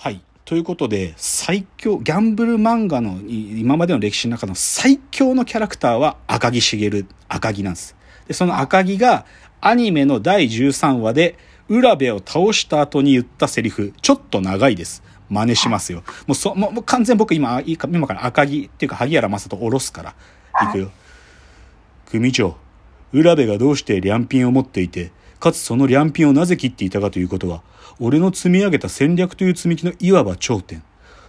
はい。ということで、最強、ギャンブル漫画の今までの歴史の中の最強のキャラクターは赤木茂、赤木なんです。で、その赤木がアニメの第13話で、浦部を倒した後に言ったセリフ、ちょっと長いです。真似しますよ。もうそ、もう完全僕今、今から赤木っていうか萩原正人下ろすから。いくよ。組長、浦部がどうして良品を持っていて、かつその良品をなぜ切っていたかということは、俺の積み上げた戦略という積み木のいわば頂点。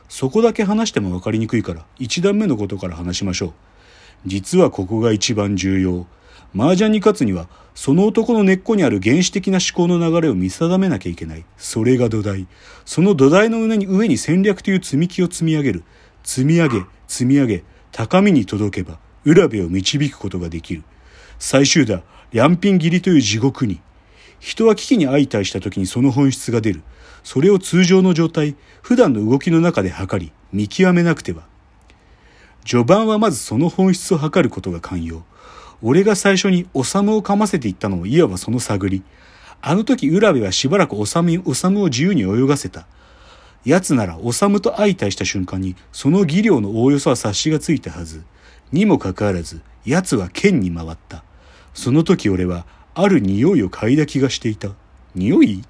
そこだけ話しても分かりにくいから、一段目のことから話しましょう。実はここが一番重要。麻雀に勝つには、その男の根っこにある原始的な思考の流れを見定めなきゃいけない。それが土台。その土台の上に上に戦略という積み木を積み上げる。積み上げ、積み上げ、高みに届けば、浦部を導くことができる。最終だ、良品切りという地獄に。人は危機に相対した時にその本質が出る。それを通常の状態、普段の動きの中で測り、見極めなくては。序盤はまずその本質を測ることが肝要。俺が最初におさむを噛ませていったのもいわばその探り。あの時浦部はしばらくおさむ、おさむを自由に泳がせた。奴ならおさむと相対した瞬間にその技量のおおよそは察しがついたはず。にもかかわらず、奴は剣に回った。その時俺はある匂いを嗅いだ気がしていた。匂い？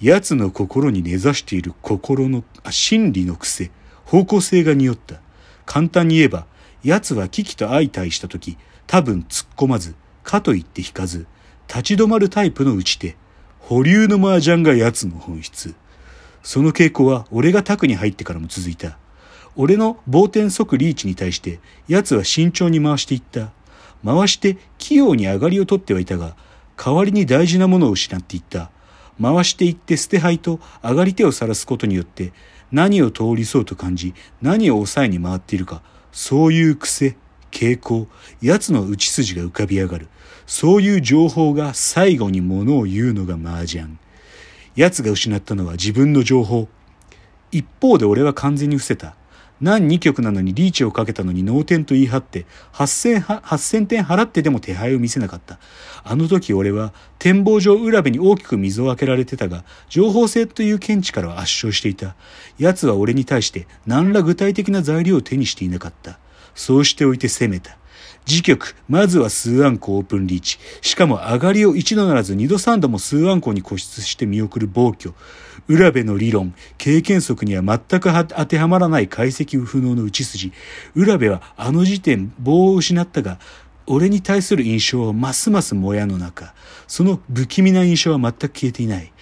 奴の心に根ざしている心の、あ、心理の癖、方向性が匂った。簡単に言えば、奴は危機と相対した時、多分突っ込まず、かといって引かず、立ち止まるタイプの打ち手、保留の麻雀が奴の本質。その傾向は俺が卓に入ってからも続いた。俺の棒天即リーチに対して、奴は慎重に回していった。回して器用に上がりを取ってはいたが、代わりに大事なものを失っていった。回していって捨て牌と上がり手を晒すことによって、何を通りそうと感じ、何を抑えに回っているか、そういう癖、傾向、奴の打ち筋が浮かび上がる。そういう情報が最後にものを言うのが麻雀。奴が失ったのは自分の情報。一方で俺は完全に伏せた。何2曲なのにリーチをかけたのに脳天と言い張って8000 8000点払ってでも手配を見せなかった。あの時俺は展望上裏部に大きく溝を開けられてたが、情報性という見地からは圧勝していた。奴は俺に対して何ら具体的な材料を手にしていなかった。そうしておいて攻めた。次局、まずは数アンコオープンリーチ。しかも上がりを一度ならず二度三度も数アンコに固執して見送る暴挙。浦部の理論、経験則には全く当てはまらない解析不能の打ち筋。浦部はあの時点棒を失ったが、俺に対する印象はますますもやの中。その不気味な印象は全く消えていない。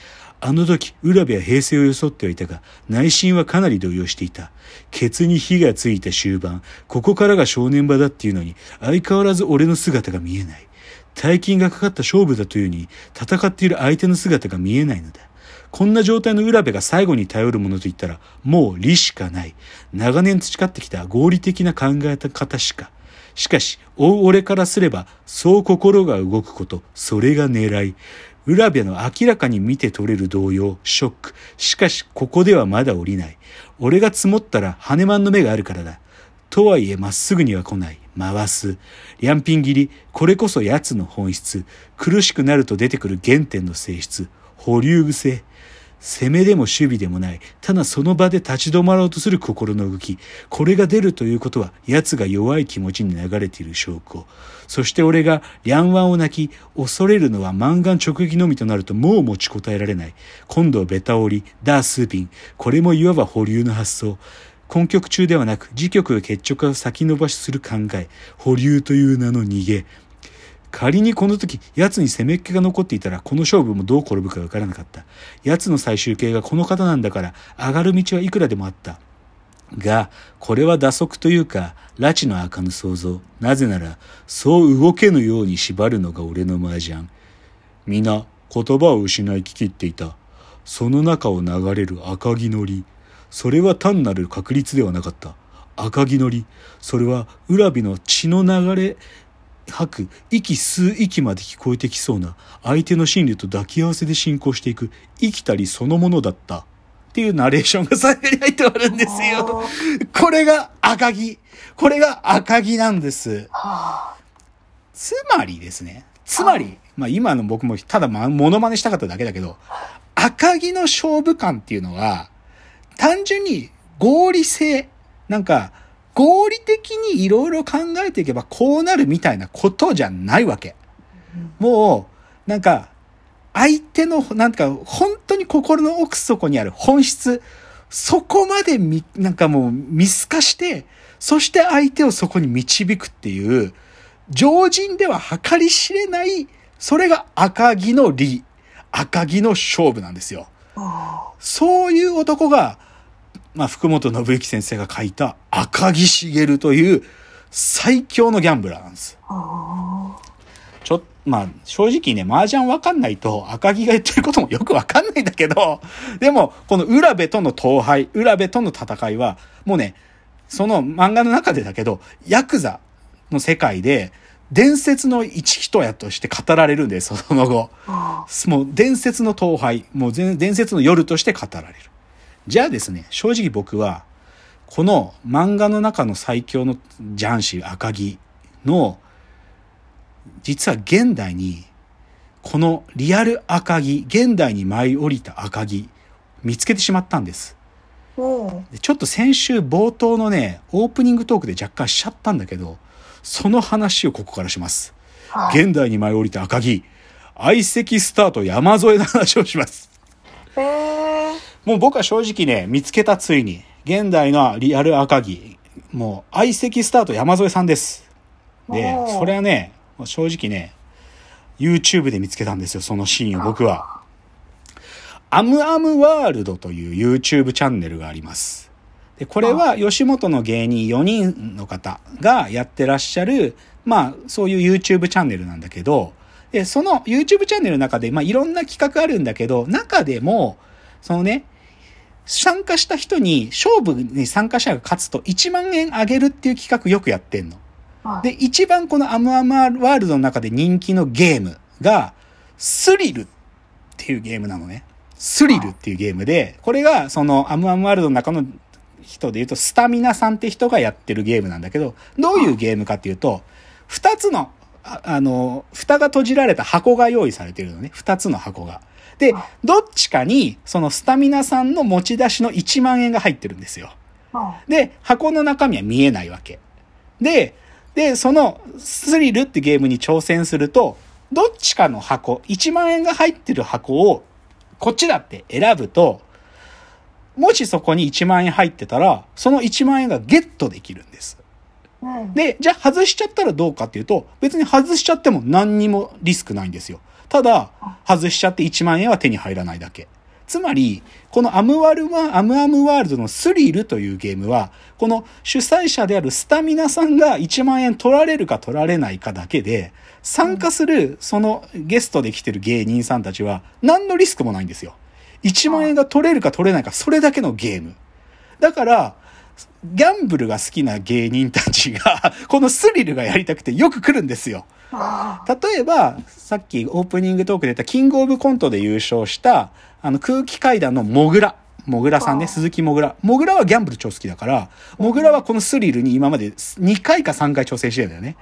あの時、浦部は平静を装ってはいたが、内心はかなり動揺していた。ケツに火がついた終盤、ここからが正念場だっていうのに、相変わらず俺の姿が見えない。大金がかかった勝負だというに、戦っている相手の姿が見えないのだ。こんな状態の浦部が最後に頼るものといったら、もう理しかない。長年培ってきた合理的な考え方しか。しかし、追う俺からすれば、そう心が動くこと、それが狙い。浦部の明らかに見て取れる動揺、ショック。しかし、ここではまだ降りない。俺が積もったら、羽マンの目があるからだ。とはいえ、まっすぐには来ない。回す。リャンピン切り。これこそ奴の本質。苦しくなると出てくる原点の性質。保留癖。攻めでも守備でもない。ただその場で立ち止まろうとする心の動き。これが出るということは、奴が弱い気持ちに流れている証拠。そして俺が、両腕を泣き、恐れるのは満眼直撃のみとなるともう持ちこたえられない。今度はベタ折り、ダースーピン。これもいわば保留の発想。根曲中ではなく、次曲結直を先延ばしする考え。保留という名の逃げ。仮にこの時、奴に攻めっ気が残っていたら、この勝負もどう転ぶかわからなかった。奴の最終形がこの方なんだから、上がる道はいくらでもあった。が、これは打足というか、拉致の開かぬ想像。なぜなら、そう動けぬように縛るのが俺の麻雀。皆、言葉を失い聞きっていた。その中を流れる赤木のり。それは単なる確率ではなかった。赤木のり。それは、浦火の血の流れ、吐く、息吸う息まで聞こえてきそうな、相手の心理と抱き合わせで進行していく、生きたりそのものだった。っていうナレーションが最後に入っておるんですよ。これが赤木。これが赤木なんです。つまりですね。つまり、まあ今の僕もただまモノマネしたかっただけだけど、赤木の勝負感っていうのは、単純に合理性、なんか、合理的にいろいろ考えていけばこうなるみたいなことじゃないわけ。もう、なんか、相手の、なんか、本当に心の奥底にある本質、そこまでみ、なんかもう見透かして、そして相手をそこに導くっていう、常人では計り知れない、それが赤木の利、赤木の勝負なんですよ。そういう男が、まあ、福本信之先生が書いた赤木茂という最強のギャンブラーなんです。ちょっと、まあ、正直ね、麻雀わかんないと赤木が言ってることもよくわかんないんだけど、でも、この浦部との闘敗、浦部との戦いは、もうね、その漫画の中でだけど、ヤクザの世界で、伝説の一人やとして語られるんです、その後。もう伝説の闘敗、もう伝説の夜として語られる。じゃあですね、正直僕は、この漫画の中の最強の雀士赤木の、実は現代に、このリアル赤木、現代に舞い降りた赤木、見つけてしまったんです。ちょっと先週冒頭のね、オープニングトークで若干しちゃったんだけど、その話をここからします。現代に舞い降りた赤木、相席スタート山添の話をします。もう僕は正直ね、見つけたついに、現代のリアル赤木、もう相席スタート山添さんです。で、それはね、正直ね、YouTube で見つけたんですよ、そのシーンを僕は。アムアムワールドという YouTube チャンネルがあります。で、これは吉本の芸人4人の方がやってらっしゃる、まあ、そういう YouTube チャンネルなんだけど、で、その YouTube チャンネルの中で、まあ、いろんな企画あるんだけど、中でも、そのね、参加した人に、勝負に参加者が勝つと1万円あげるっていう企画よくやってんの。で、一番このアムアムワールドの中で人気のゲームが、スリルっていうゲームなのね。スリルっていうゲームで、これがそのアムアムワールドの中の人で言うと、スタミナさんって人がやってるゲームなんだけど、どういうゲームかっていうと、二つの、ああの、蓋が閉じられた箱が用意されてるのね。二つの箱が。で、どっちかに、そのスタミナさんの持ち出しの1万円が入ってるんですよ。で、箱の中身は見えないわけ。で、で、そのスリルってゲームに挑戦すると、どっちかの箱、1万円が入ってる箱を、こっちだって選ぶと、もしそこに1万円入ってたら、その1万円がゲットできるんです。で、じゃあ外しちゃったらどうかっていうと、別に外しちゃっても何にもリスクないんですよ。ただ、外しちゃって1万円は手に入らないだけ。つまり、このアムワル、アムアムワールドのスリルというゲームは、この主催者であるスタミナさんが1万円取られるか取られないかだけで、参加するそのゲストで来てる芸人さんたちは何のリスクもないんですよ。1万円が取れるか取れないか、それだけのゲーム。だから、ギャンブルが好きな芸人たちが、このスリルがやりたくてよく来るんですよ。例えば、さっきオープニングトークで言ったキングオブコントで優勝した、あの空気階段のモグラ。モグラさんね、鈴木モグラ。モグラはギャンブル超好きだから、モグラはこのスリルに今まで2回か3回挑戦してるんだよね。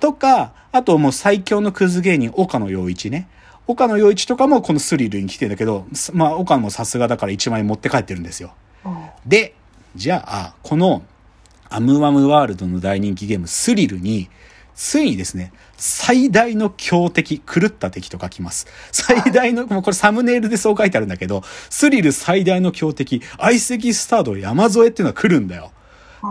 とか、あともう最強のクズ芸人、岡野陽一ね。岡野陽一とかもこのスリルに来てんだけど、まあ、岡野もさすがだから1万円持って帰ってるんですよ。で、じゃあ、この、アムワムワールドの大人気ゲーム、スリルに、ついにですね、最大の強敵、狂った敵と書きます。最大の、もうこれサムネイルでそう書いてあるんだけど、スリル最大の強敵、相席スタート山添っていうのが来るんだよ。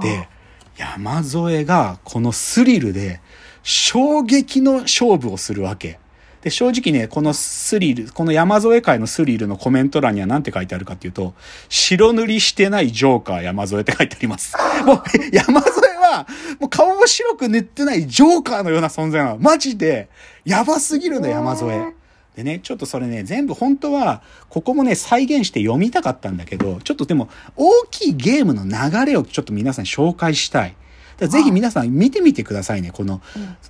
で、山添がこのスリルで衝撃の勝負をするわけ。で、正直ね、このスリル、この山添会のスリルのコメント欄には何て書いてあるかっていうと、白塗りしてないジョーカー山添って書いてあります。もう、山添は、もう顔を白く塗ってないジョーカーのような存在なの。マジで、やばすぎるの、山添。でね、ちょっとそれね、全部本当は、ここもね、再現して読みたかったんだけど、ちょっとでも、大きいゲームの流れをちょっと皆さんに紹介したい。ぜひ皆さん見てみてくださいね。この、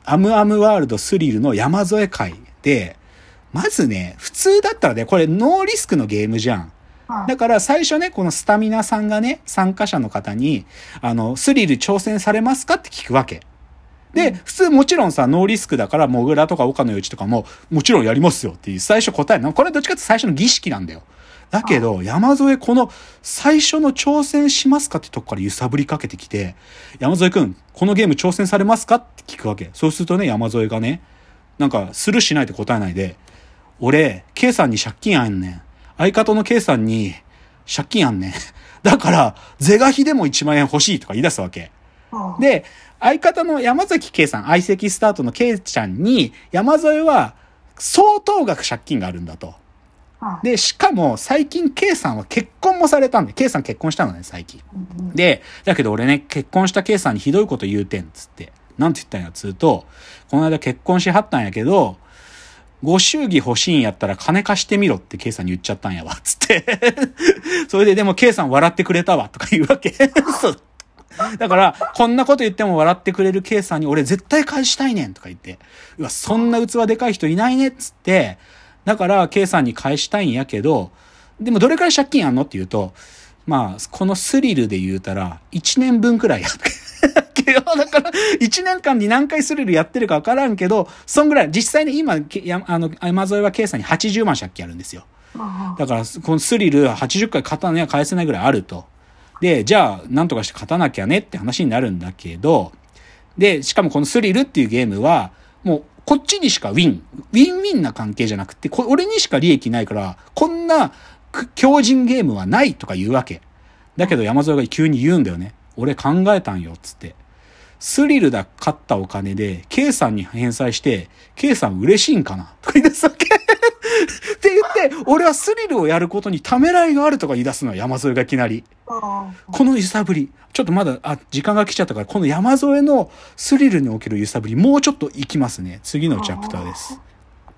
アムアムワールドスリルの山添会。で、まずね、普通だったらね、これノーリスクのゲームじゃん。だから最初ね、このスタミナさんがね、参加者の方に、あの、スリル挑戦されますかって聞くわけ。で、普通もちろんさ、ノーリスクだから、モグラとか岡野うちとかも、もちろんやりますよっていう最初答えの。これどっちかって最初の儀式なんだよ。だけど、山添この最初の挑戦しますかってとこから揺さぶりかけてきて、山添くん、このゲーム挑戦されますかって聞くわけ。そうするとね、山添がね、なんか、するしないって答えないで、俺、K さんに借金あんねん。相方の K さんに借金あんねん。だから、是が非でも1万円欲しいとか言い出すわけ。うん、で、相方の山崎圭さん、相席スタートの圭ちゃんに、山添は相当額借金があるんだと。うん、で、しかも最近圭さんは結婚もされたんで、圭さん結婚したのね、最近。うんで、だけど俺ね、結婚した圭さんにひどいこと言うてん、つって。なんて言ったんやつうと、この間結婚しはったんやけど、ご祝儀欲しいんやったら金貸してみろって K さんに言っちゃったんやわ、つって。それででも K さん笑ってくれたわ、とか言うわけ。だから、こんなこと言っても笑ってくれる K さんに俺絶対返したいねんとか言って。うわ、そんな器でかい人いないねつって。だから K さんに返したいんやけど、でもどれくらい借金あんのって言うと、まあ、このスリルで言うたら、1年分くらいや。けど、だから、1年間に何回スリルやってるか分からんけど、そんぐらい、実際に今、あの、山添はさんに80万借金あるんですよ。うんだから、このスリル80回勝たなきゃ返せないぐらいあると。で、じゃあ、なんとかして勝たなきゃねって話になるんだけど、で、しかもこのスリルっていうゲームは、もう、こっちにしかウィン、ウィンウィンな関係じゃなくて、こ俺にしか利益ないから、こんなく強靭ゲームはないとか言うわけ。だけど山添が急に言うんだよね。俺考えたんよ、つって。スリルだ、勝ったお金で、K さんに返済して、K さん嬉しいんかな？とか言い出すわけ。って言って、俺はスリルをやることにためらいがあるとか言い出すのよ、山添がいきなり。この揺さぶり。ちょっとまだ、あ、時間が来ちゃったから、この山添のスリルにおける揺さぶり、もうちょっと行きますね。次のチャプターです。